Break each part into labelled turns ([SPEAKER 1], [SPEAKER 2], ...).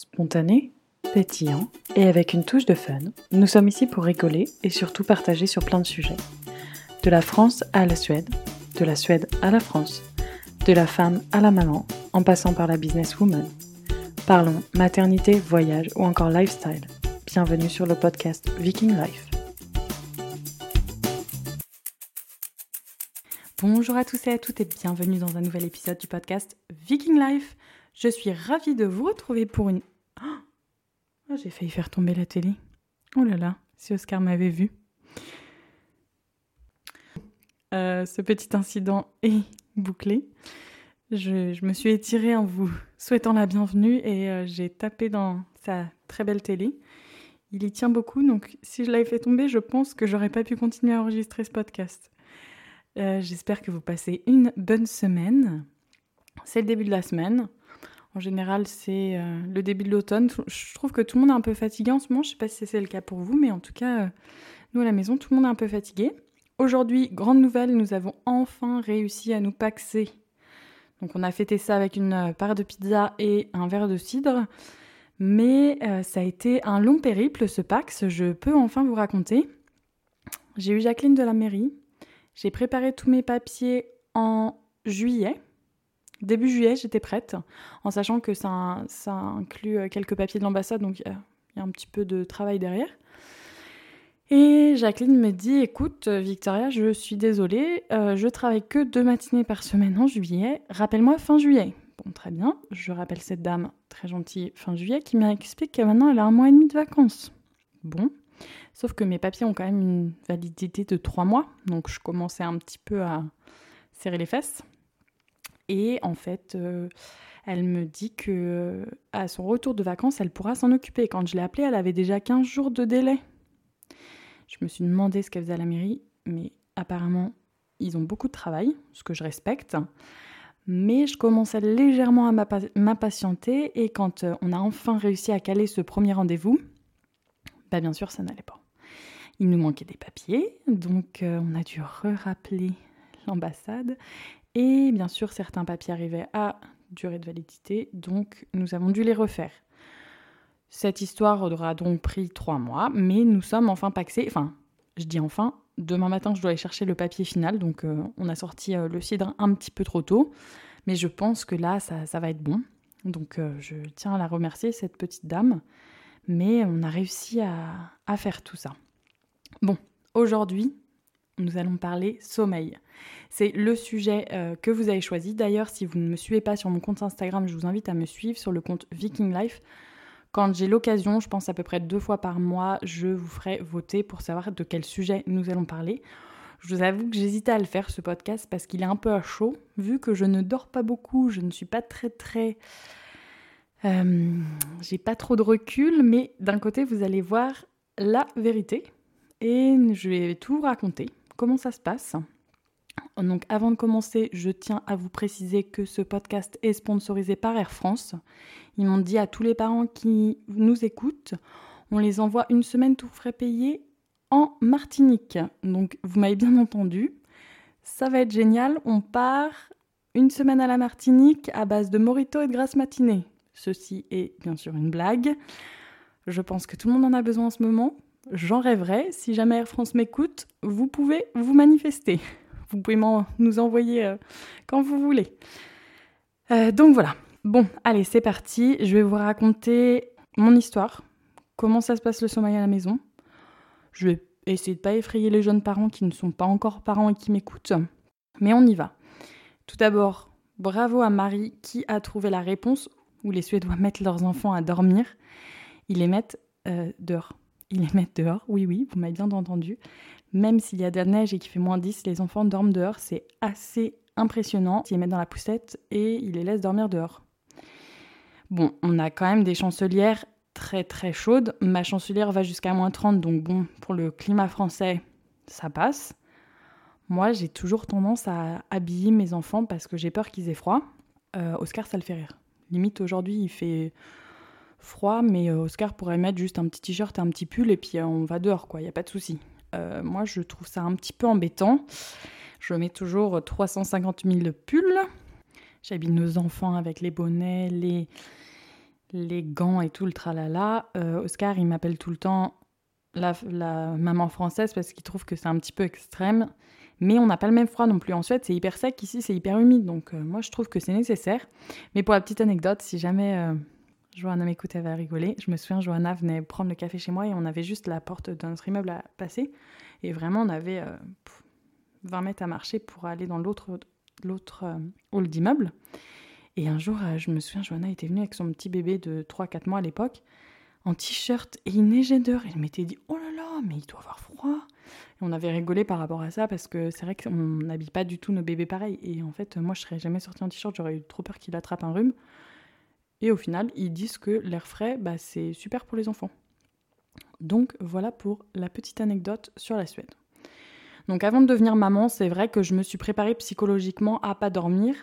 [SPEAKER 1] Spontané, pétillant et avec une touche de fun, nous sommes ici pour rigoler et surtout partager sur plein de sujets. De la France à la Suède, de la Suède à la France, de la femme à la maman, en passant par la businesswoman. Parlons maternité, voyage ou encore lifestyle. Bienvenue sur le podcast Viking Life. Bonjour à tous et à toutes et bienvenue dans un nouvel épisode du podcast Viking Life. Je suis ravie de vous retrouver pour une... Oh, j'ai failli faire tomber la télé. Oh là là, si Oscar m'avait vu. Euh, ce petit incident est bouclé. Je, me suis étirée en vous souhaitant la bienvenue et euh, j'ai tapé dans sa très belle télé. Il y tient beaucoup, donc si je l'avais fait tomber, je pense que j'aurais pas pu continuer à enregistrer ce podcast. Euh, j'espère que vous passez une bonne semaine. C'est le début de la semaine. En général, c'est euh, le début de l'automne. Je trouve que tout le monde est un peu fatigué en ce moment. Je ne sais pas si c'est le cas pour vous, mais en tout cas, euh, nous à la maison, tout le monde est un peu fatigué. Aujourd'hui, grande nouvelle, nous avons enfin réussi à nous paxer. Donc on a fêté ça avec une euh, part de pizza et un verre de cidre. Mais ça a été un long périple ce Pax, je peux enfin vous raconter. J'ai eu Jacqueline de la mairie. J'ai préparé tous mes papiers en juillet. Début juillet, j'étais prête, en sachant que ça, inclut euh, quelques papiers de l'ambassade, donc il y, a un petit peu de travail derrière. Et Jacqueline me dit Écoute, Victoria, je suis désolée, euh, je travaille que deux matinées par semaine en juillet. Rappelle-moi fin juillet. Bon, très bien. Je rappelle cette dame très gentille fin juillet qui m'a expliqué que maintenant elle a un mois et demi de vacances. Bon. Sauf que mes papiers ont quand même une validité de trois mois, donc je commençais un petit peu à serrer les fesses. Et en fait, euh, elle me dit que euh, à son retour de vacances, elle pourra s'en occuper. Quand je l'ai appelée, elle avait déjà 15 jours de délai. Je me suis demandé ce qu'elle faisait à la mairie, mais apparemment, ils ont beaucoup de travail, ce que je respecte. Mais je commençais légèrement à m'impatienter et quand euh, on a enfin réussi à caler ce premier rendez-vous, bah bien sûr, ça n'allait pas. Il nous manquait des papiers, donc on a dû re-rappeler l'ambassade et bien sûr, certains papiers arrivaient à durée de validité, donc nous avons dû les refaire. Cette histoire aura donc pris trois mois, mais nous sommes enfin paxés. Enfin, je dis enfin, demain matin, je dois aller chercher le papier final, donc euh, on a sorti euh, le cidre un petit peu trop tôt, mais je pense que là, ça, va être bon. Donc euh, je tiens à la remercier, cette petite dame, mais on a réussi à faire tout ça. Bon, aujourd'hui, nous allons parler sommeil. C'est le sujet euh, que vous avez choisi. D'ailleurs, si vous ne me suivez pas sur mon compte Instagram, je vous invite à me suivre sur le compte Viking Life. Quand j'ai l'occasion, je pense à peu près deux fois par mois, je vous ferai voter pour savoir de quel sujet nous allons parler. Je vous avoue que j'hésitais à le faire ce podcast parce qu'il est un peu à chaud, vu que je ne dors pas beaucoup, je ne suis pas très très... Euh, j'ai pas trop de recul, mais d'un côté, vous allez voir la vérité et je vais tout vous raconter comment ça se passe. Donc avant de commencer, je tiens à vous préciser que ce podcast est sponsorisé par Air France. Ils m'ont dit à tous les parents qui nous écoutent, on les envoie une semaine tout frais payé en Martinique. Donc vous m'avez bien entendu, ça va être génial. On part une semaine à la Martinique à base de morito et de grasse matinée. Ceci est bien sûr une blague. Je pense que tout le monde en a besoin en ce moment j'en rêverais. Si jamais Air France m'écoute, vous pouvez vous manifester. Vous pouvez nous envoyer euh, quand vous voulez. Euh, donc voilà. Bon, allez, c'est parti. Je vais vous raconter mon histoire, comment ça se passe le sommeil à la maison. Je vais essayer de ne pas effrayer les jeunes parents qui ne sont pas encore parents et qui m'écoutent. Mais on y va. Tout d'abord, bravo à Marie qui a trouvé la réponse où les Suédois mettent leurs enfants à dormir. Ils les mettent euh, dehors ils les mettent dehors. Oui, oui, vous m'avez bien entendu. Même s'il y a de la neige et qu'il fait moins 10, les enfants dorment dehors. C'est assez impressionnant. Ils les mettent dans la poussette et ils les laissent dormir dehors. Bon, on a quand même des chancelières très très chaudes. Ma chancelière va jusqu'à moins 30, donc bon, pour le climat français, ça passe. Moi, j'ai toujours tendance à habiller mes enfants parce que j'ai peur qu'ils aient froid. Euh, Oscar, ça le fait rire. Limite, aujourd'hui, il fait froid, mais euh, Oscar pourrait mettre juste un petit t-shirt et un petit pull et puis euh, on va dehors, quoi, il n'y a pas de souci. Euh, moi, je trouve ça un petit peu embêtant. Je mets toujours 350 000 pulls. J'habille nos enfants avec les bonnets, les, les gants et tout le tralala. Oscar, il m'appelle tout le temps la, maman française parce qu'il trouve que c'est un petit peu extrême. Mais on n'a pas le même froid non plus. En Suède, c'est hyper sec. Ici, c'est hyper humide. Donc, moi, je trouve que c'est nécessaire. Mais pour la petite anecdote, si jamais Johanna m'écoute, elle va rigoler. Je me souviens, Johanna venait prendre le café chez moi et on avait juste la porte de notre immeuble à passer. Et vraiment, on avait 20 euh, mètres à marcher pour aller dans l'autre l'autre hall d'immeuble. Et un jour, je me souviens, Johanna était venue avec son petit bébé de 3-4 mois à l'époque, en t-shirt, et il neigeait dehors. Et je m'étais dit, oh là là, mais il doit avoir froid on avait rigolé par rapport à ça parce que c'est vrai qu'on n'habille pas du tout nos bébés pareil. Et en fait, moi, je serais jamais sortie en t-shirt, j'aurais eu trop peur qu'il attrape un rhume. Et au final, ils disent que l'air frais, bah, c'est super pour les enfants. Donc voilà pour la petite anecdote sur la Suède. Donc avant de devenir maman, c'est vrai que je me suis préparée psychologiquement à pas dormir.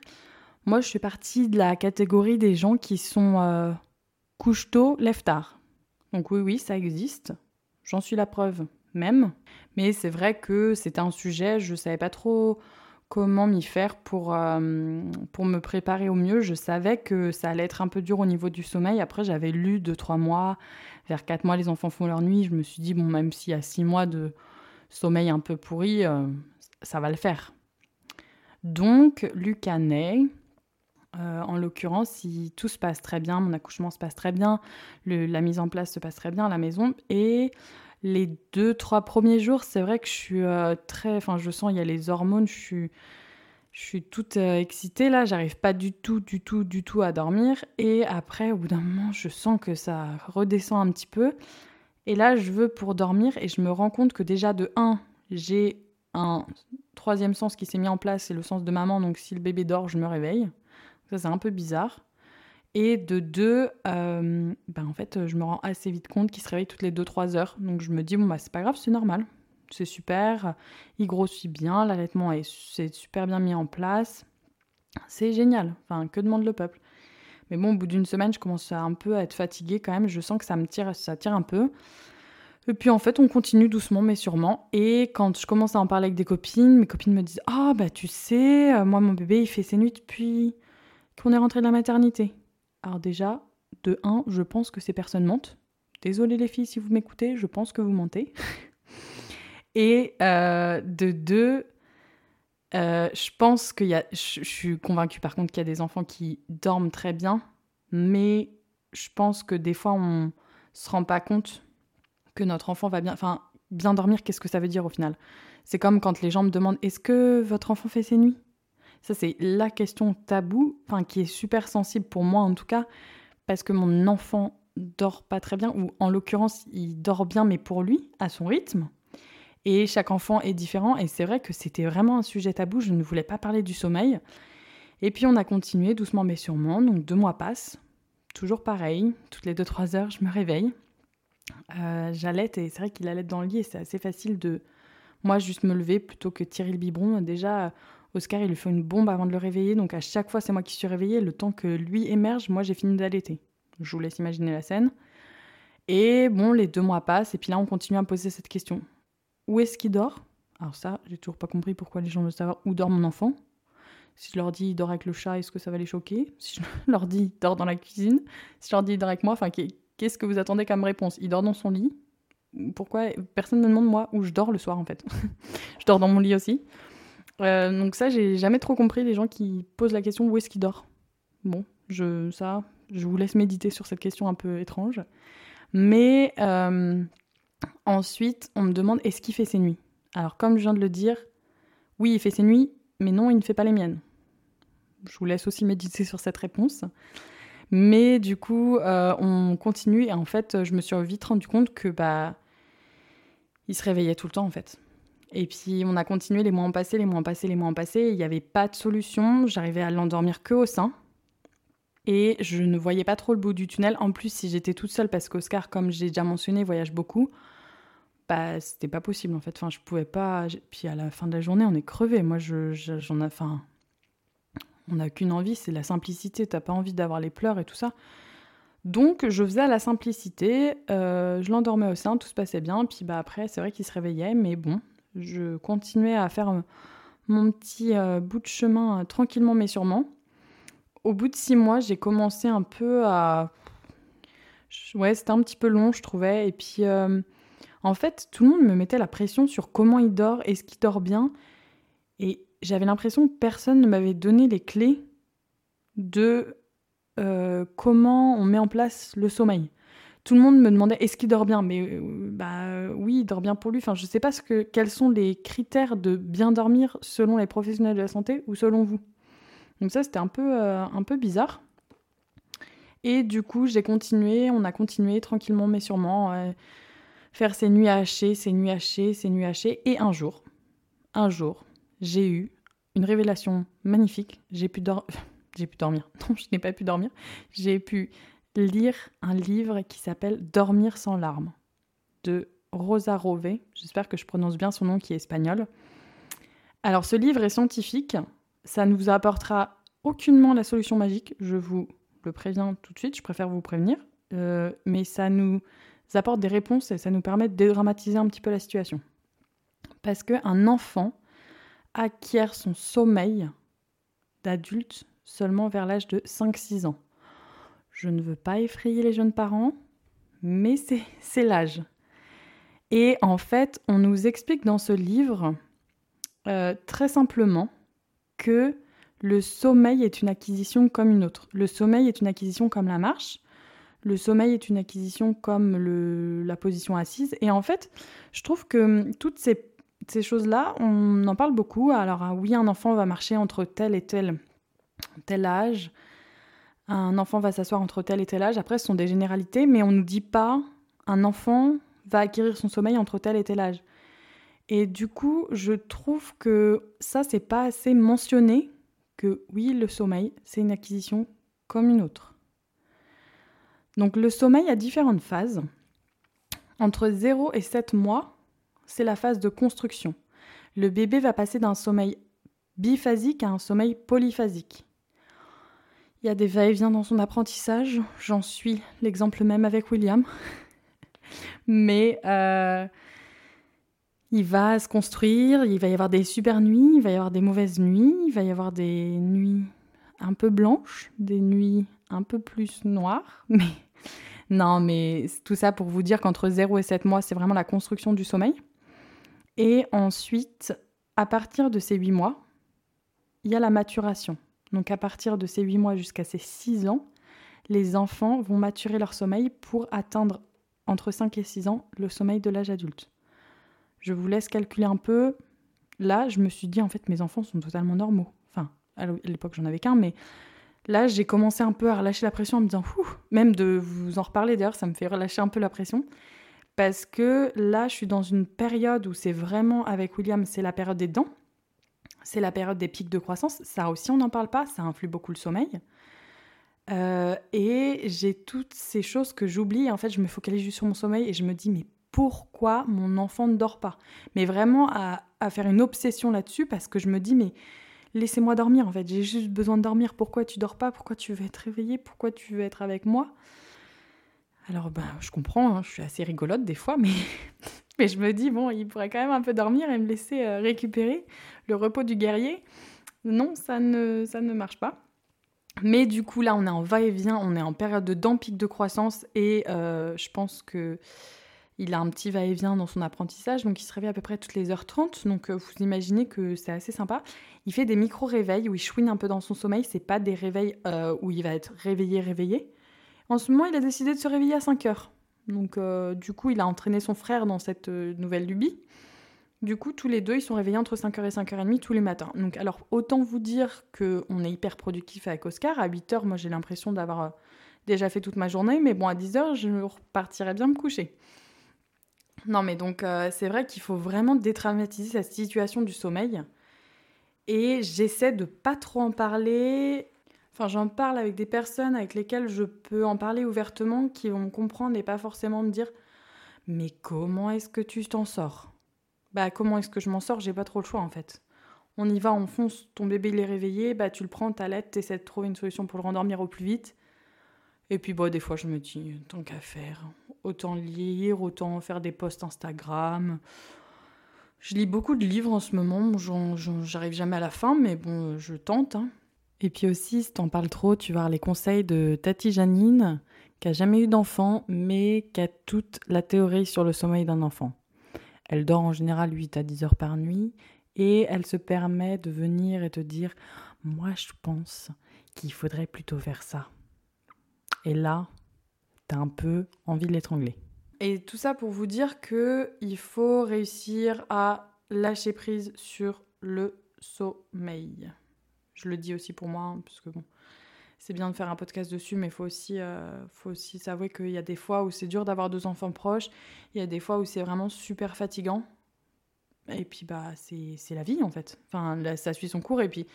[SPEAKER 1] Moi, je suis partie de la catégorie des gens qui sont euh, couche tôt, lève tard. Donc oui, oui, ça existe. J'en suis la preuve même. Mais c'est vrai que c'était un sujet, je savais pas trop comment m'y faire pour, euh, pour me préparer au mieux. Je savais que ça allait être un peu dur au niveau du sommeil. Après, j'avais lu 2-3 mois, vers 4 mois, les enfants font leur nuit. Je me suis dit, bon, même s'il y a 6 mois de sommeil un peu pourri, euh, ça va le faire. Donc, Lucanet, euh, en l'occurrence, tout se passe très bien, mon accouchement se passe très bien, la mise en place se passe très bien à la maison, et les deux, trois premiers jours, c'est vrai que je suis euh, très. Enfin, je sens, il y a les hormones, je suis, je suis toute euh, excitée là, j'arrive pas du tout, du tout, du tout à dormir. Et après, au bout d'un moment, je sens que ça redescend un petit peu. Et là, je veux pour dormir et je me rends compte que déjà, de 1, j'ai un troisième sens qui s'est mis en place, c'est le sens de maman. Donc, si le bébé dort, je me réveille. Ça, c'est un peu bizarre. Et de deux, euh, ben en fait, je me rends assez vite compte qu'il se réveille toutes les 2-3 heures. Donc je me dis, bon, bah, c'est pas grave, c'est normal. C'est super. Il grossit bien. L'allaitement est, super bien mis en place. C'est génial. Enfin, que demande le peuple? Mais bon, au bout d'une semaine, je commence un peu à être fatiguée quand même. Je sens que ça me tire, ça tire un peu. Et puis en fait, on continue doucement mais sûrement. Et quand je commence à en parler avec des copines, mes copines me disent Ah, bah tu sais, euh, moi mon bébé il fait ses nuits depuis qu'on est rentré de la maternité. Alors déjà, de 1, je pense que ces personnes mentent. Désolée les filles si vous m'écoutez, je pense que vous mentez. Et euh, de 2, euh, je pense qu'il y a... Je, suis convaincue par contre qu'il y a des enfants qui dorment très bien, mais je pense que des fois on se rend pas compte que notre enfant va bien... Enfin, bien dormir, qu'est-ce que ça veut dire au final? C'est comme quand les gens me demandent est-ce que votre enfant fait ses nuits? Ça, c'est la question taboue, enfin, qui est super sensible pour moi en tout cas, parce que mon enfant dort pas très bien, ou en l'occurrence, il dort bien, mais pour lui, à son rythme. Et chaque enfant est différent, et c'est vrai que c'était vraiment un sujet tabou, je ne voulais pas parler du sommeil. Et puis on a continué doucement mais sûrement, donc deux mois passent, toujours pareil, toutes les deux trois heures, je me réveille. Euh, J'allaite, et c'est vrai qu'il allait dans le lit, et c'est assez facile de, moi, juste me lever plutôt que tirer le biberon. Déjà, Oscar, il lui fait une bombe avant de le réveiller, donc à chaque fois, c'est moi qui suis réveillée. Le temps que lui émerge, moi, j'ai fini d'allaiter. Je vous laisse imaginer la scène. Et bon, les deux mois passent, et puis là, on continue à poser cette question. Où est-ce qu'il dort? Alors ça, j'ai toujours pas compris pourquoi les gens veulent savoir où dort mon enfant. Si je leur dis il dort avec le chat, est-ce que ça va les choquer? Si je leur dis il dort dans la cuisine, si je leur dis il dort avec moi, enfin, qu'est-ce que vous attendez comme réponse? Il dort dans son lit? Pourquoi? Personne ne demande moi où je dors le soir en fait. je dors dans mon lit aussi. Euh, donc ça, j'ai jamais trop compris les gens qui posent la question où est-ce qu'il dort? Bon, je, ça, je vous laisse méditer sur cette question un peu étrange. Mais euh, ensuite, on me demande est-ce qu'il fait ses nuits? Alors, comme je viens de le dire, oui, il fait ses nuits, mais non, il ne fait pas les miennes. Je vous laisse aussi méditer sur cette réponse. Mais du coup, euh, on continue et en fait, je me suis vite rendu compte que bah, il se réveillait tout le temps en fait. Et puis on a continué, les mois ont passé, les mois ont passé, les mois ont passé. Il n'y avait pas de solution. J'arrivais à l'endormir que au sein. Et je ne voyais pas trop le bout du tunnel. En plus, si j'étais toute seule, parce qu'Oscar, comme j'ai déjà mentionné, voyage beaucoup, bah c'était pas possible en fait. Enfin, je pouvais pas. Puis à la fin de la journée, on est crevé. Moi, je, j'en ai. Enfin, on n'a qu'une envie, c'est la simplicité. T'as pas envie d'avoir les pleurs et tout ça. Donc je faisais à la simplicité, euh, je l'endormais au sein, tout se passait bien, puis bah après c'est vrai qu'il se réveillait, mais bon, je continuais à faire euh, mon petit euh, bout de chemin euh, tranquillement mais sûrement. Au bout de six mois, j'ai commencé un peu à ouais, c'était un petit peu long, je trouvais. Et puis, en fait, tout le monde me mettait la pression sur comment il dort, est-ce qu'il dort bien. Et j'avais l'impression que personne ne m'avait donné les clés de comment on met en place le sommeil. Tout le monde me demandait est-ce qu'il dort bien? Mais euh, bah oui, il dort bien pour lui. Enfin, je sais pas ce que, quels sont les critères de bien dormir selon les professionnels de la santé ou selon vous. Donc ça, c'était un peu, un peu bizarre. Et du coup, j'ai continué, on a continué tranquillement mais sûrement, euh, faire ces nuits hachées, ces nuits hachées, ces nuits hachées. Et un jour, un jour, j'ai eu une révélation magnifique. J'ai pu, j'ai pu dormir. Non, je n'ai pas pu dormir. J'ai pu lire un livre qui s'appelle Dormir sans larmes de Rosa Rové. J'espère que je prononce bien son nom qui est espagnol. Alors ce livre est scientifique. Ça ne vous apportera aucunement la solution magique, je vous le préviens tout de suite, je préfère vous prévenir, euh, mais ça nous apporte des réponses et ça nous permet de dédramatiser un petit peu la situation. Parce qu'un enfant acquiert son sommeil d'adulte seulement vers l'âge de 5-6 ans. Je ne veux pas effrayer les jeunes parents, mais c'est l'âge. Et en fait, on nous explique dans ce livre euh, très simplement que le sommeil est une acquisition comme une autre. Le sommeil est une acquisition comme la marche. Le sommeil est une acquisition comme la position assise. Et en fait, je trouve que hum, toutes ces, choses-là, on en parle beaucoup. Alors ah oui, un enfant va marcher entre tel et tel, tel âge. Un enfant va s'asseoir entre tel et tel âge. Après, ce sont des généralités, mais on ne nous dit pas un enfant va acquérir son sommeil entre tel et tel âge. Et du coup, je trouve que ça, c'est pas assez mentionné que oui, le sommeil, c'est une acquisition comme une autre. Donc le sommeil a différentes phases. Entre 0 et 7 mois, c'est la phase de construction. Le bébé va passer d'un sommeil biphasique à un sommeil polyphasique. Il y a des va-et-vient dans son apprentissage, j'en suis l'exemple même avec William. Mais euh, il va se construire, il va y avoir des super nuits, il va y avoir des mauvaises nuits, il va y avoir des nuits un peu blanches, des nuits un peu plus noires, mais non, mais tout ça pour vous dire qu'entre 0 et 7 mois, c'est vraiment la construction du sommeil. Et ensuite, à partir de ces 8 mois, il y a la maturation. Donc à partir de ces 8 mois jusqu'à ces 6 ans, les enfants vont maturer leur sommeil pour atteindre entre 5 et 6 ans le sommeil de l'âge adulte. Je vous laisse calculer un peu. Là, je me suis dit, en fait, mes enfants sont totalement normaux. Enfin, à l'époque, j'en avais qu'un, mais là, j'ai commencé un peu à relâcher la pression en me disant, même de vous en reparler d'ailleurs, ça me fait relâcher un peu la pression. Parce que là, je suis dans une période où c'est vraiment, avec William, c'est la période des dents. C'est la période des pics de croissance. Ça aussi, on n'en parle pas. Ça influe beaucoup le sommeil. Euh, et j'ai toutes ces choses que j'oublie. En fait, je me focalise juste sur mon sommeil et je me dis, mais pourquoi mon enfant ne dort pas? Mais vraiment à, faire une obsession là-dessus parce que je me dis, mais laissez-moi dormir en fait, j'ai juste besoin de dormir. Pourquoi tu dors pas? Pourquoi tu veux être réveillé Pourquoi tu veux être avec moi? Alors, ben, je comprends, hein, je suis assez rigolote des fois, mais, mais je me dis, bon, il pourrait quand même un peu dormir et me laisser euh, récupérer le repos du guerrier. Non, ça ne, ça ne marche pas. Mais du coup, là, on est en va-et-vient, on est en période de pic de croissance et euh, je pense que il a un petit va-et-vient dans son apprentissage, donc il se réveille à peu près toutes les heures 30. Donc euh, vous imaginez que c'est assez sympa. Il fait des micro-réveils où il chouine un peu dans son sommeil. C'est pas des réveils où il va être réveillé, réveillé. En ce moment, il a décidé de se réveiller à 5 heures. Donc euh, du coup, il a entraîné son frère dans cette nouvelle lubie. Du coup, tous les deux, ils sont réveillés entre 5h et 5h30 tous les matins. Donc alors, autant vous dire qu'on est hyper productif avec Oscar. À 8h, moi j'ai l'impression d'avoir déjà fait toute ma journée. Mais bon, à 10h, je repartirai bien me coucher. Non, mais donc euh, c'est vrai qu'il faut vraiment détraumatiser cette situation du sommeil. Et j'essaie de pas trop en parler. Enfin, j'en parle avec des personnes avec lesquelles je peux en parler ouvertement, qui vont me comprendre et pas forcément me dire Mais comment est-ce que tu t'en sors? Bah, comment est-ce que je m'en sors? J'ai pas trop le choix en fait. On y va, on fonce, ton bébé il est réveillé, bah tu le prends, t'allaites, t'essaies de trouver une solution pour le rendormir au plus vite. Et puis, bon, des fois, je me dis, tant qu'à faire, autant lire, autant faire des posts Instagram. Je lis beaucoup de livres en ce moment, j'arrive jamais à la fin, mais bon, je tente. Hein. Et puis aussi, si t'en parles trop, tu vas avoir les conseils de Tati Janine, qui a jamais eu d'enfant, mais qui a toute la théorie sur le sommeil d'un enfant. Elle dort en général 8 à 10 heures par nuit et elle se permet de venir et te dire Moi, je pense qu'il faudrait plutôt faire ça. Et là, t'as un peu envie de l'étrangler. Et tout ça pour vous dire que il faut réussir à lâcher prise sur le sommeil. Je le dis aussi pour moi, hein, parce que bon, c'est bien de faire un podcast dessus, mais il faut aussi, euh, faut aussi s'avouer qu'il y a des fois où c'est dur d'avoir deux enfants proches, il y a des fois où c'est vraiment super fatigant. Et puis, bah, c'est la vie en fait. Enfin, ça suit son cours, et puis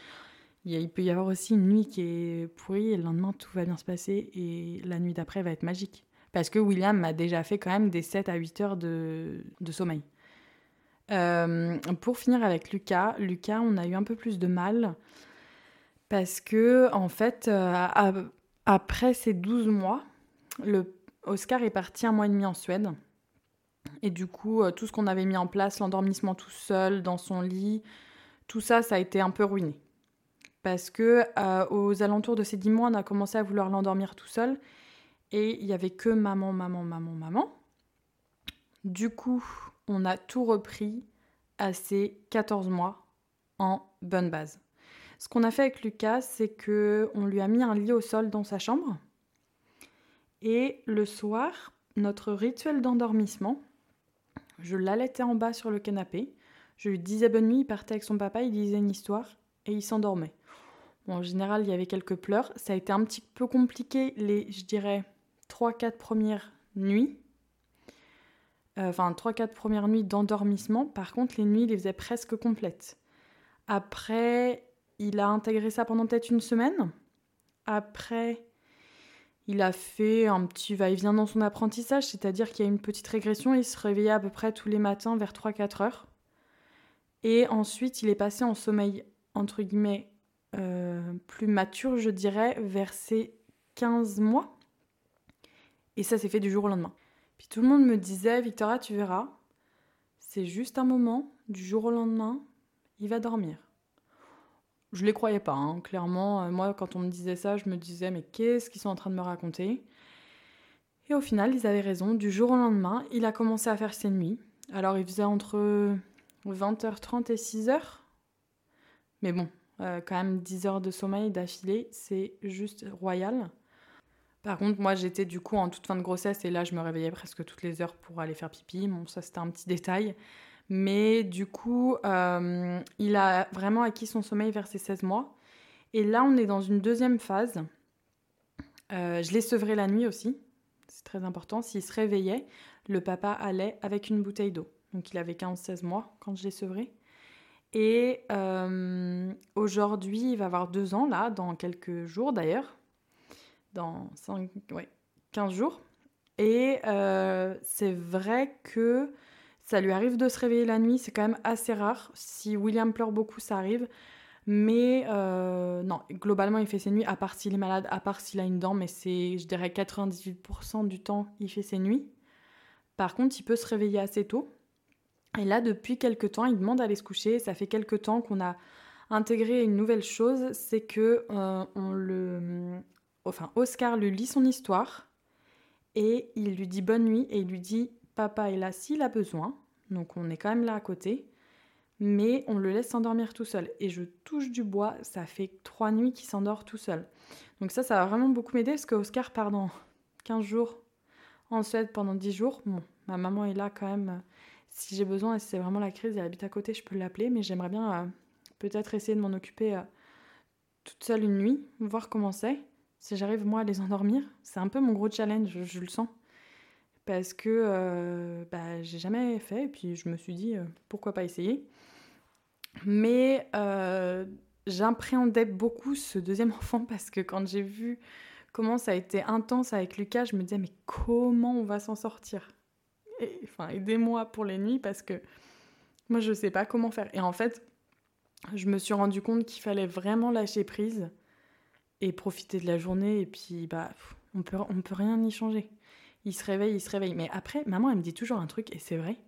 [SPEAKER 1] il, peut y avoir aussi une nuit qui est pourrie, et le lendemain, tout va bien se passer, et la nuit d'après va être magique. Parce que William m'a déjà fait quand même des 7 à 8 heures de, de sommeil. Euh, pour finir avec Lucas, Lucas, on a eu un peu plus de mal parce que, en fait, euh, après ces 12 mois, Oscar est parti un mois et demi en Suède. Et du coup, euh, tout ce qu'on avait mis en place, l'endormissement tout seul, dans son lit, tout ça, ça a été un peu ruiné. Parce que aux alentours de ces 10 mois, on a commencé à vouloir l'endormir tout seul. Et il n'y avait que maman, maman, maman, maman. Du coup, on a tout repris à ces 14 mois en bonne base. Ce qu'on a fait avec Lucas, c'est que on lui a mis un lit au sol dans sa chambre. Et le soir, notre rituel d'endormissement, je l'allaitais en bas sur le canapé. Je lui disais bonne nuit, il partait avec son papa, il disait une histoire et il s'endormait. en général, il y avait quelques pleurs. Ça a été un petit peu compliqué les, je dirais, 3-4 premières nuits. Euh, enfin, 3-4 premières nuits d'endormissement. Par contre, les nuits, il les faisait presque complètes. Après, il a intégré ça pendant peut-être une semaine. Après, il a fait un petit va-et-vient dans son apprentissage, c'est-à-dire qu'il y a une petite régression. Il se réveillait à peu près tous les matins vers 3-4 heures. Et ensuite, il est passé en sommeil, entre guillemets, euh, plus mature, je dirais, vers ses 15 mois. Et ça s'est fait du jour au lendemain. Puis tout le monde me disait, Victoria, tu verras, c'est juste un moment, du jour au lendemain, il va dormir. Je les croyais pas, hein. clairement. Euh, moi, quand on me disait ça, je me disais, mais qu'est-ce qu'ils sont en train de me raconter? Et au final, ils avaient raison. Du jour au lendemain, il a commencé à faire ses nuits. Alors, il faisait entre 20h30 et 6h. Mais bon, euh, quand même 10 heures de sommeil d'affilée, c'est juste royal. Par contre, moi, j'étais du coup en toute fin de grossesse et là, je me réveillais presque toutes les heures pour aller faire pipi. Bon, ça, c'était un petit détail. Mais du coup, euh, il a vraiment acquis son sommeil vers ses 16 mois. Et là, on est dans une deuxième phase. Euh, je l'ai sevré la nuit aussi. C'est très important. S'il se réveillait, le papa allait avec une bouteille d'eau. Donc, il avait 15-16 mois quand je l'ai sevré. Et euh, aujourd'hui, il va avoir deux ans, là, dans quelques jours d'ailleurs dans 5, ouais, 15 jours. Et c'est vrai que ça lui arrive de se réveiller la nuit, c'est quand même assez rare. Si William pleure beaucoup, ça arrive. Mais euh, non, globalement, il fait ses nuits, à part s'il est malade, à part s'il a une dent, mais c'est, je dirais, 98% du temps, il fait ses nuits. Par contre, il peut se réveiller assez tôt. Et là, depuis quelques temps, il demande à aller se coucher. Ça fait quelques temps qu'on a intégré une nouvelle chose, c'est que euh, on le enfin Oscar lui lit son histoire et il lui dit bonne nuit et il lui dit papa est là s'il a besoin. Donc on est quand même là à côté. Mais on le laisse s'endormir tout seul. Et je touche du bois, ça fait trois nuits qu'il s'endort tout seul. Donc ça, ça va vraiment beaucoup m'aider parce que Oscar part dans 15 jours en Suède pendant 10 jours. Bon, ma maman est là quand même. Si j'ai besoin et si c'est vraiment la crise, elle habite à côté, je peux l'appeler. Mais j'aimerais bien euh, peut-être essayer de m'en occuper euh, toute seule une nuit, voir comment c'est si j'arrive moi à les endormir. C'est un peu mon gros challenge, je, le sens. Parce que euh, bah, j'ai jamais fait, et puis je me suis dit euh, pourquoi pas essayer. Mais euh, j'appréhendais beaucoup ce deuxième enfant parce que quand j'ai vu comment ça a été intense avec Lucas, je me disais mais comment on va s'en sortir? Enfin, aidez-moi pour les nuits parce que moi je sais pas comment faire. Et en fait, je me suis rendu compte qu'il fallait vraiment lâcher prise et profiter de la journée. Et puis, bah, on peut, on peut rien y changer. Il se réveille, il se réveille. Mais après, maman, elle me dit toujours un truc, et c'est vrai.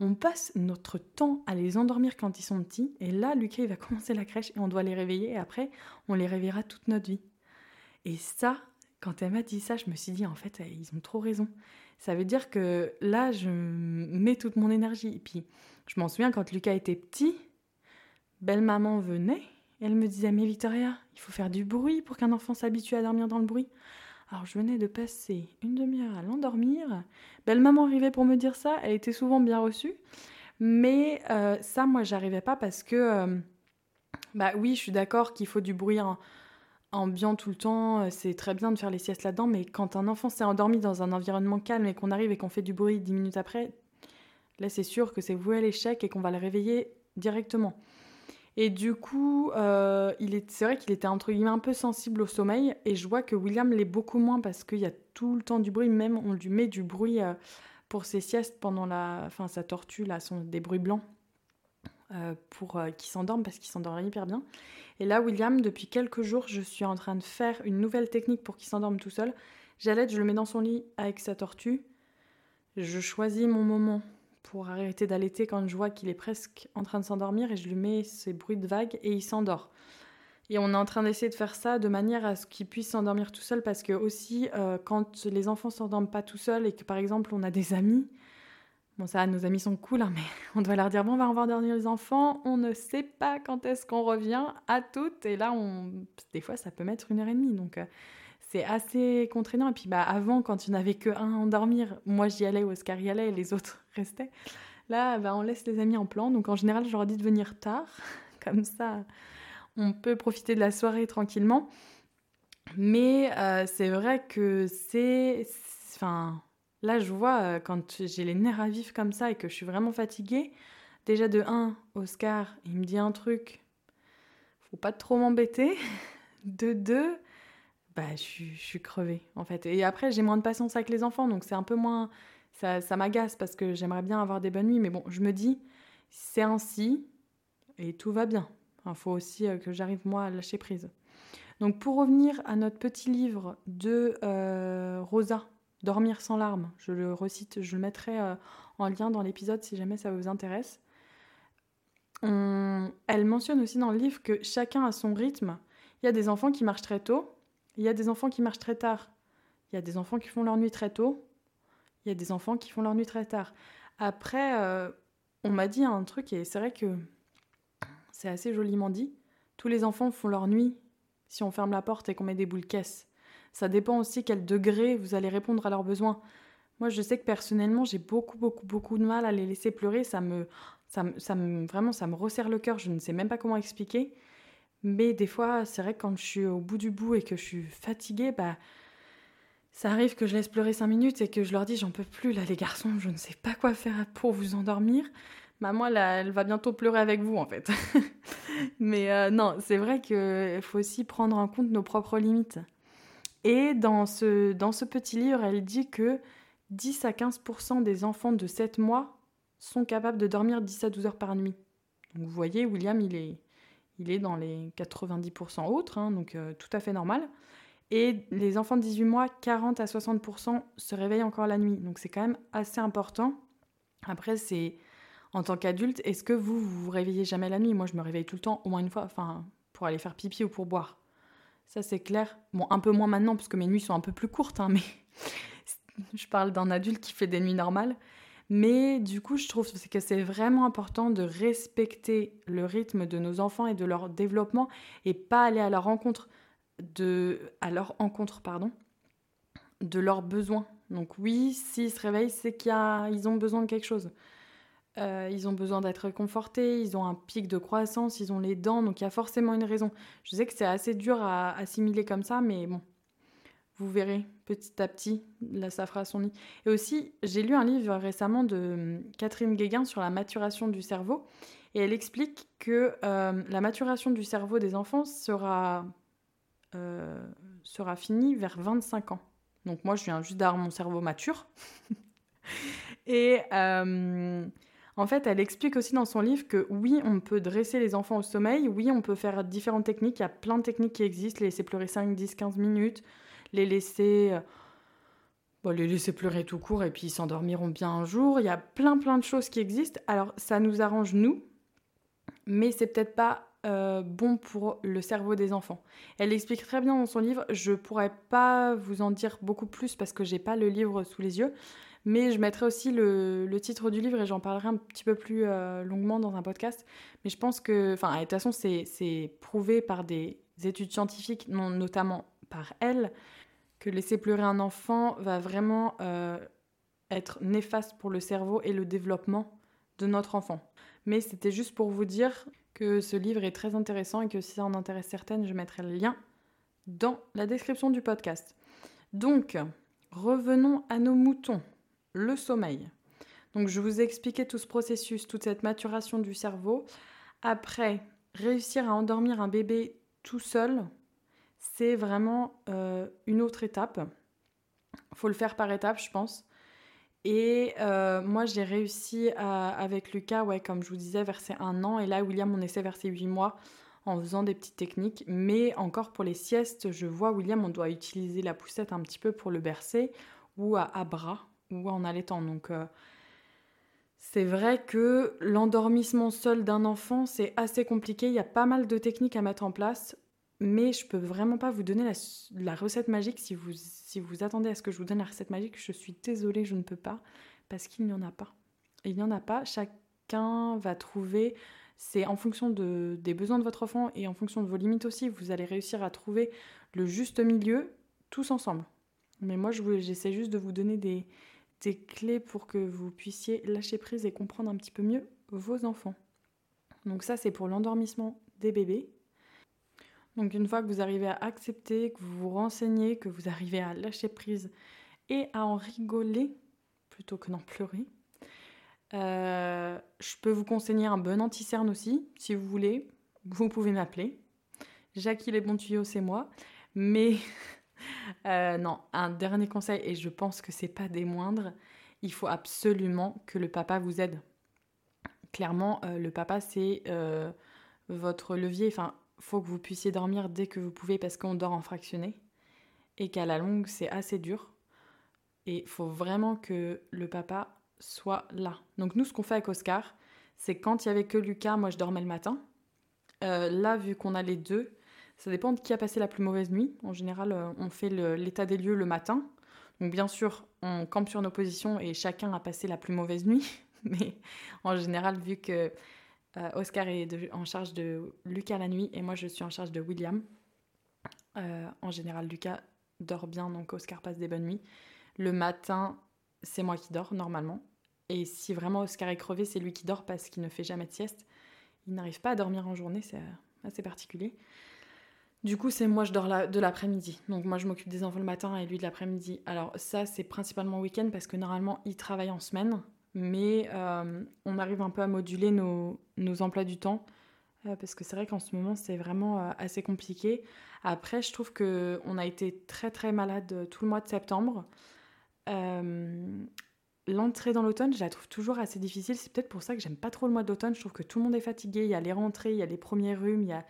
[SPEAKER 1] On passe notre temps à les endormir quand ils sont petits. Et là, Lucas, il va commencer la crèche et on doit les réveiller. Et après, on les réveillera toute notre vie. Et ça, quand elle m'a dit ça, je me suis dit, en fait, ils ont trop raison. Ça veut dire que là, je mets toute mon énergie. Et puis, je m'en souviens quand Lucas était petit, belle-maman venait, elle me disait, mais Victoria, il faut faire du bruit pour qu'un enfant s'habitue à dormir dans le bruit. Alors je venais de passer une demi-heure à l'endormir. Belle-maman arrivait pour me dire ça, elle était souvent bien reçue. Mais euh, ça, moi, j'arrivais pas parce que, euh, bah oui, je suis d'accord qu'il faut du bruit ambiant tout le temps, euh, c'est très bien de faire les siestes là-dedans, mais quand un enfant s'est endormi dans un environnement calme et qu'on arrive et qu'on fait du bruit dix minutes après, là c'est sûr que c'est voué à l'échec et qu'on va le réveiller directement. Et du coup, euh, c'est vrai qu'il était entre guillemets un peu sensible au sommeil, et je vois que William l'est beaucoup moins parce qu'il y a tout le temps du bruit, même on lui met du bruit euh, pour ses siestes pendant la, enfin sa tortue là, des bruits blancs. pour qu'il s'endorme parce qu'il s'endort hyper bien. Et là, William, depuis quelques jours, je suis en train de faire une nouvelle technique pour qu'il s'endorme tout seul. J'allaite, je le mets dans son lit avec sa tortue. Je choisis mon moment pour arrêter d'allaiter quand je vois qu'il est presque en train de s'endormir et je lui mets ces bruits de vagues et il s'endort. Et on est en train d'essayer de faire ça de manière à ce qu'il puisse s'endormir tout seul parce que aussi euh, quand les enfants s'endorment pas tout seuls et que par exemple on a des amis, Bon, ça, nos amis sont cool, hein, mais on doit leur dire bon, on va revoir dernier les enfants. On ne sait pas quand est-ce qu'on revient à toutes. Et là, on... des fois, ça peut mettre une heure et demie. Donc, euh, c'est assez contraignant. Et puis, bah, avant, quand il n'y en que un à endormir, moi, j'y allais, Oscar y allait, et les autres restaient. Là, bah, on laisse les amis en plan. Donc, en général, je leur dis de venir tard. Comme ça, on peut profiter de la soirée tranquillement. Mais euh, c'est vrai que c'est. Enfin Là, je vois, euh, quand j'ai les nerfs à vif comme ça et que je suis vraiment fatiguée, déjà de 1, Oscar, il me dit un truc, faut pas trop m'embêter. De 2, bah, je, suis crevée, en fait. Et après, j'ai moins de patience avec les enfants, donc c'est un peu moins. Ça, m'agace parce que j'aimerais bien avoir des bonnes nuits, mais bon, je me dis, c'est ainsi et tout va bien. Il faut aussi euh, que j'arrive, moi, à lâcher prise. Donc, pour revenir à notre petit livre de euh, Rosa, Dormir sans larmes, je le recite, je le mettrai euh, en lien dans l'épisode si jamais ça vous intéresse. Elle mentionne aussi dans le livre que chacun a son rythme. Il y a des enfants qui marchent très tôt, il y a des enfants qui marchent très tard, il y a des enfants qui font leur nuit très tôt, il y a des enfants qui font leur nuit très tard. Après, euh, on m'a dit un truc et c'est vrai que c'est assez joliment dit. Tous les enfants font leur nuit si on ferme la porte et qu'on met des boules caisses. Ça dépend aussi quel degré vous allez répondre à leurs besoins. Moi, je sais que personnellement, j'ai beaucoup, beaucoup, beaucoup de mal à les laisser pleurer. Ça me, ça ça me, vraiment, ça me resserre le cœur. Je ne sais même pas comment expliquer. Mais des fois, c'est vrai que quand je suis au bout du bout et que je suis fatiguée, bah, ça arrive que je laisse pleurer cinq minutes et que je leur dis j'en peux plus là les garçons, je ne sais pas quoi faire pour vous endormir. Maman, là, elle va bientôt pleurer avec vous en fait. Mais euh, non, c'est vrai qu'il faut aussi prendre en compte nos propres limites. Et dans ce, dans ce petit livre, elle dit que 10 à 15% des enfants de 7 mois sont capables de dormir 10 à 12 heures par nuit. Donc vous voyez, William, il est, il est dans les 90% autres, hein, donc euh, tout à fait normal. Et les enfants de 18 mois, 40 à 60% se réveillent encore la nuit. Donc c'est quand même assez important. Après, c'est en tant qu'adulte, est-ce que vous, vous vous réveillez jamais la nuit? Moi, je me réveille tout le temps, au moins une fois, enfin, pour aller faire pipi ou pour boire. Ça, c'est clair. Bon, un peu moins maintenant, parce que mes nuits sont un peu plus courtes, hein, mais je parle d'un adulte qui fait des nuits normales. Mais du coup, je trouve que c'est vraiment important de respecter le rythme de nos enfants et de leur développement et pas aller à leur rencontre de à leur encontre pardon de leurs besoins. Donc oui, s'ils se réveillent, c'est qu'ils ont besoin de quelque chose. Euh, ils ont besoin d'être confortés, ils ont un pic de croissance, ils ont les dents, donc il y a forcément une raison. Je sais que c'est assez dur à assimiler comme ça, mais bon, vous verrez petit à petit, là ça fera son nid. Et aussi, j'ai lu un livre récemment de hum, Catherine Guéguin sur la maturation du cerveau, et elle explique que euh, la maturation du cerveau des enfants sera, euh, sera finie vers 25 ans. Donc moi, je viens juste d'avoir mon cerveau mature. et en fait, elle explique aussi dans son livre que oui, on peut dresser les enfants au sommeil, oui, on peut faire différentes techniques, il y a plein de techniques qui existent, laisser pleurer 5, 10, 15 minutes, les laisser... Euh, bon, les laisser pleurer tout court et puis ils s'endormiront bien un jour. Il y a plein plein de choses qui existent. Alors ça nous arrange nous, mais c'est peut-être pas euh, bon pour le cerveau des enfants. Elle explique très bien dans son livre. Je pourrais pas vous en dire beaucoup plus parce que j'ai pas le livre sous les yeux, mais je mettrai aussi le, titre du livre et j'en parlerai un petit peu plus euh, longuement dans un podcast. Mais je pense que, enfin, de toute façon, c'est prouvé par des études scientifiques, notamment par elle, que laisser pleurer un enfant va vraiment euh, être néfaste pour le cerveau et le développement de notre enfant. Mais c'était juste pour vous dire que ce livre est très intéressant et que si ça en intéresse certaines, je mettrai le lien dans la description du podcast. Donc, revenons à nos moutons, le sommeil. Donc, je vous ai expliqué tout ce processus, toute cette maturation du cerveau. Après, réussir à endormir un bébé tout seul, c'est vraiment euh, une autre étape. Faut le faire par étapes, je pense. Et euh, moi, j'ai réussi avec Lucas, ouais, comme je vous disais, verser un an. Et là, William, on essaie verser huit mois en faisant des petites techniques. Mais encore pour les siestes, je vois William, on doit utiliser la poussette un petit peu pour le bercer ou à, bras ou en allaitant. Donc, euh, c'est vrai que l'endormissement seul d'un enfant, c'est assez compliqué. Il y a pas mal de techniques à mettre en place mais je peux vraiment pas vous donner la, recette magique. Si vous, attendez à ce que je vous donne la recette magique, je suis désolée, je ne peux pas, parce qu'il n'y en a pas. Il n'y en a pas. Chacun va trouver, c'est en fonction de, des besoins de votre enfant et en fonction de vos limites aussi, vous allez réussir à trouver le juste milieu tous ensemble. Mais moi, j'essaie juste de vous donner des, des clés pour que vous puissiez lâcher prise et comprendre un petit peu mieux vos enfants. Donc ça, c'est pour l'endormissement des bébés. Donc une fois que vous arrivez à accepter, que vous vous renseignez, que vous arrivez à lâcher prise et à en rigoler plutôt que d'en pleurer, euh, je peux vous conseiller un bon anti-cerne aussi, si vous voulez. Vous pouvez m'appeler. Jackie les bons tuyaux, c'est moi. Mais euh, non, un dernier conseil, et je pense que c'est pas des moindres, il faut absolument que le papa vous aide. Clairement, euh, le papa, c'est votre levier. Enfin, faut que vous puissiez dormir dès que vous pouvez parce qu'on dort en fractionné et qu'à la longue c'est assez dur. Et faut vraiment que le papa soit là. Donc nous ce qu'on fait avec Oscar, c'est quand il y avait que Lucas, moi je dormais le matin. Euh, là vu qu'on a les deux, ça dépend de qui a passé la plus mauvaise nuit. En général euh, on fait l'état des lieux le matin. Donc bien sûr on campe sur nos positions et chacun a passé la plus mauvaise nuit. Mais en général vu que euh, Oscar est en charge de Lucas la nuit et moi je suis en charge de William. Euh, en général, Lucas dort bien, donc Oscar passe des bonnes nuits. Le matin, c'est moi qui dors normalement. Et si vraiment Oscar est crevé, c'est lui qui dort parce qu'il ne fait jamais de sieste. Il n'arrive pas à dormir en journée, c'est assez particulier. Du coup, c'est moi, je dors de l'après-midi. Donc moi, je m'occupe des enfants le matin et lui de l'après-midi. Alors ça, c'est principalement week-end parce que normalement, il travaille en semaine mais euh, on arrive un peu à moduler nos, emplois du temps. Euh, parce que c'est vrai qu'en ce moment, c'est vraiment euh, assez compliqué. Après, je trouve qu'on a été très très malade tout le mois de septembre. L'entrée dans l'automne, je la trouve toujours assez difficile. C'est peut-être pour ça que j'aime pas trop le mois d'automne. Je trouve que tout le monde est fatigué. Il y a les rentrées, il y a les premiers rhumes, il y a,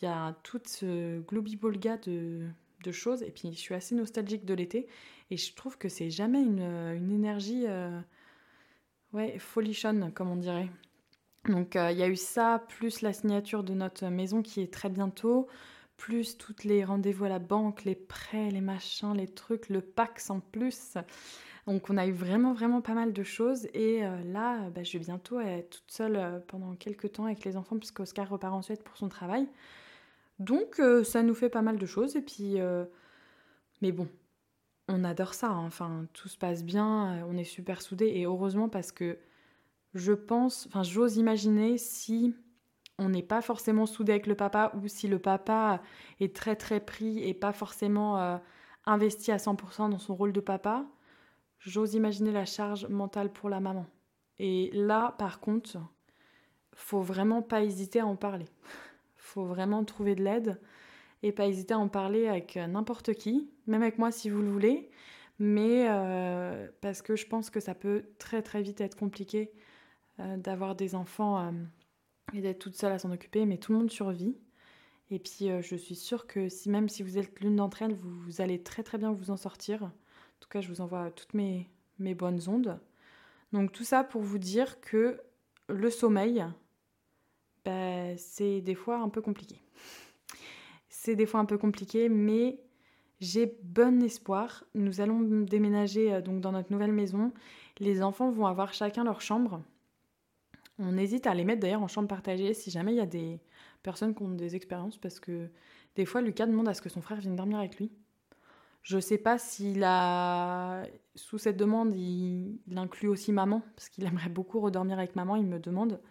[SPEAKER 1] il y a tout ce globi-bolga de, de choses. Et puis, je suis assez nostalgique de l'été. Et je trouve que c'est jamais une, une énergie Ouais, folichonne, comme on dirait. Donc euh, il y a eu ça, plus la signature de notre maison qui est très bientôt, plus toutes les rendez-vous à la banque, les prêts, les machins, les trucs, le Pax en plus. Donc on a eu vraiment vraiment pas mal de choses et euh, là bah, je vais bientôt être toute seule euh, pendant quelques temps avec les enfants puisque Oscar repart en Suède pour son travail. Donc ça nous fait pas mal de choses et puis mais bon on adore ça. Hein. Enfin, tout se passe bien, euh, on est super soudés et heureusement parce que je pense, enfin, j'ose imaginer si on n'est pas forcément soudé avec le papa ou si le papa est très très pris et pas forcément euh, investi à 100% dans son rôle de papa, j'ose imaginer la charge mentale pour la maman. Et là, par contre, faut vraiment pas hésiter à en parler. faut vraiment trouver de l'aide et pas hésiter à en parler avec euh, n'importe qui, même avec moi si vous le voulez, mais euh, parce que je pense que ça peut très très vite être compliqué euh, d'avoir des enfants et d'être toute seule à s'en occuper, mais tout le monde survit. Et puis je suis sûre que même si vous êtes l'une d'entre elles, vous, allez très très bien vous en sortir. En tout cas, je vous envoie toutes mes, mes bonnes ondes. Donc tout ça pour vous dire que le sommeil, bah, c'est des fois un peu compliqué. C'est des fois un peu compliqué, mais j'ai bon espoir. Nous allons déménager euh, donc dans notre nouvelle maison. Les enfants vont avoir chacun leur chambre. On hésite à les mettre d'ailleurs en chambre partagée si jamais il y a des personnes qui ont des expériences parce que des fois Lucas demande à ce que son frère vienne dormir avec lui. Je sais pas s'il a sous cette demande il, inclut aussi maman parce qu'il aimerait beaucoup redormir avec maman. Il me demande,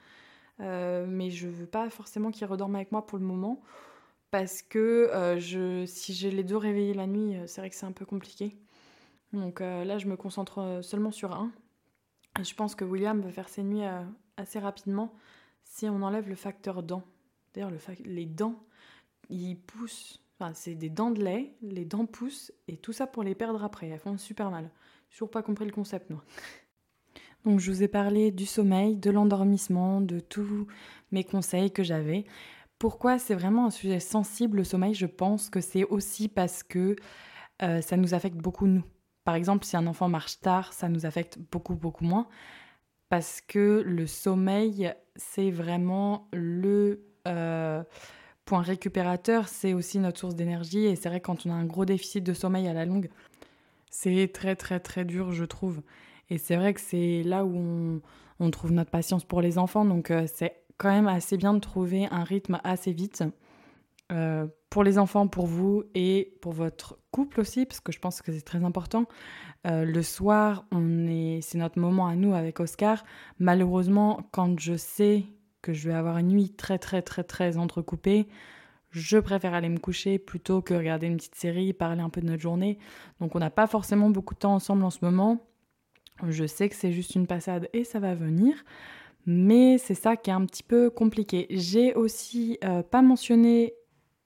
[SPEAKER 1] euh, mais je veux pas forcément qu'il redorme avec moi pour le moment parce que euh, je, si j'ai les deux réveillés la nuit, euh, c'est vrai que c'est un peu compliqué. Donc là, je me concentre seulement sur un. Je pense que William va faire ses nuits assez rapidement si on enlève le facteur dents. D'ailleurs, le les dents, ils poussent. Enfin, c'est des dents de lait, les dents poussent, et tout ça pour les perdre après. Elles font super mal. Toujours pas compris le concept, moi. Donc, je vous ai parlé du sommeil, de l'endormissement, de tous mes conseils que j'avais. Pourquoi c'est vraiment un sujet sensible, le sommeil? Je pense que c'est aussi parce que euh, ça nous affecte beaucoup, nous. Par exemple, si un enfant marche tard, ça nous affecte beaucoup, beaucoup moins parce que le sommeil, c'est vraiment le euh, point récupérateur, c'est aussi notre source d'énergie. Et c'est vrai, quand on a un gros déficit de sommeil à la longue, c'est très, très, très dur, je trouve. Et c'est vrai que c'est là où on, trouve notre patience pour les enfants. Donc, euh, c'est quand même assez bien de trouver un rythme assez vite. Euh, pour les enfants, pour vous et pour votre couple aussi, parce que je pense que c'est très important. Euh, le soir, on est, c'est notre moment à nous avec Oscar. Malheureusement, quand je sais que je vais avoir une nuit très très très très entrecoupée, je préfère aller me coucher plutôt que regarder une petite série, parler un peu de notre journée. Donc on n'a pas forcément beaucoup de temps ensemble en ce moment. Je sais que c'est juste une passade et ça va venir. Mais c'est ça qui est un petit peu compliqué. J'ai aussi euh, pas mentionné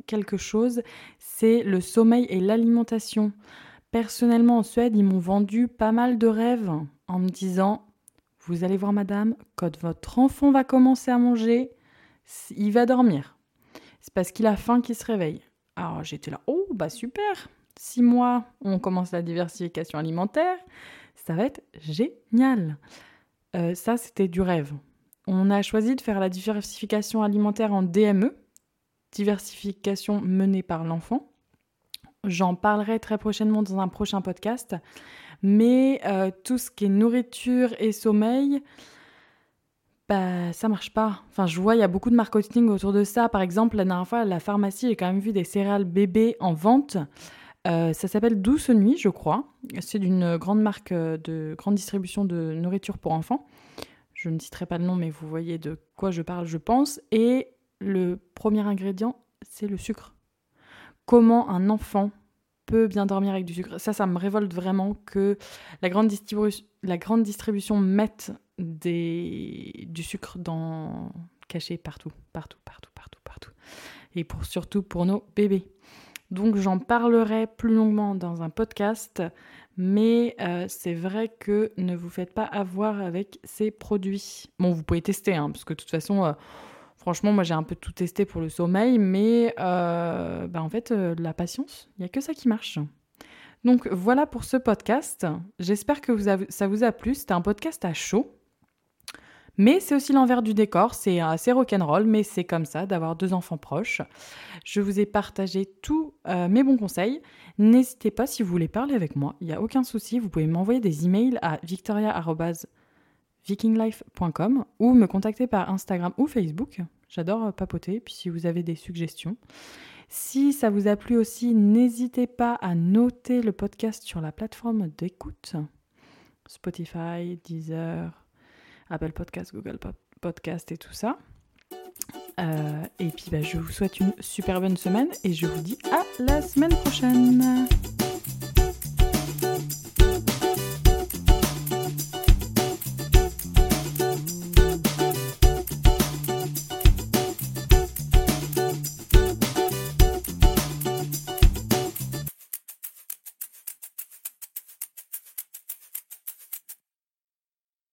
[SPEAKER 1] quelque chose, c'est le sommeil et l'alimentation. Personnellement, en Suède, ils m'ont vendu pas mal de rêves en me disant Vous allez voir, madame, quand votre enfant va commencer à manger, il va dormir. C'est parce qu'il a faim qu'il se réveille. Alors j'étais là Oh, bah super Six mois, on commence la diversification alimentaire. Ça va être génial. Euh, ça, c'était du rêve. On a choisi de faire la diversification alimentaire en DME, diversification menée par l'enfant. J'en parlerai très prochainement dans un prochain podcast. Mais euh, tout ce qui est nourriture et sommeil, bah, ça marche pas. Enfin, je vois, il y a beaucoup de marketing autour de ça. Par exemple, la dernière fois, à la pharmacie, j'ai quand même vu des céréales bébés en vente. Euh, ça s'appelle Douce Nuit, je crois. C'est d'une grande marque euh, de grande distribution de nourriture pour enfants. Je ne citerai pas le nom, mais vous voyez de quoi je parle, je pense. Et le premier ingrédient, c'est le sucre. Comment un enfant peut bien dormir avec du sucre? Ça, ça me révolte vraiment que la grande, distribution mette du sucre dans... caché partout, partout, partout, partout, partout. Et pour, surtout pour nos bébés. Donc j'en parlerai plus longuement dans un podcast, mais euh, c'est vrai que ne vous faites pas avoir avec ces produits. Bon, vous pouvez tester, hein, parce que de toute façon... Euh, Franchement, moi j'ai un peu tout testé pour le sommeil, mais euh, bah, en fait, la patience, il n'y a que ça qui marche. Donc voilà pour ce podcast. J'espère que ça vous a plu. C'était un podcast à chaud. Mais c'est aussi l'envers du décor, c'est assez rock'n'roll, mais c'est comme ça d'avoir deux enfants proches. Je vous ai partagé tous euh, mes bons conseils. N'hésitez pas si vous voulez parler avec moi, il n'y a aucun souci, vous pouvez m'envoyer des emails à victoria@ vikinglife.com ou me contacter par Instagram ou Facebook. J'adore papoter, puis si vous avez des suggestions. Si ça vous a plu aussi, n'hésitez pas à noter le podcast sur la plateforme d'écoute. Spotify, Deezer, Apple Podcast, Google Podcast et tout ça. Euh, et puis bah, je vous souhaite une super bonne semaine et je vous dis à la semaine prochaine.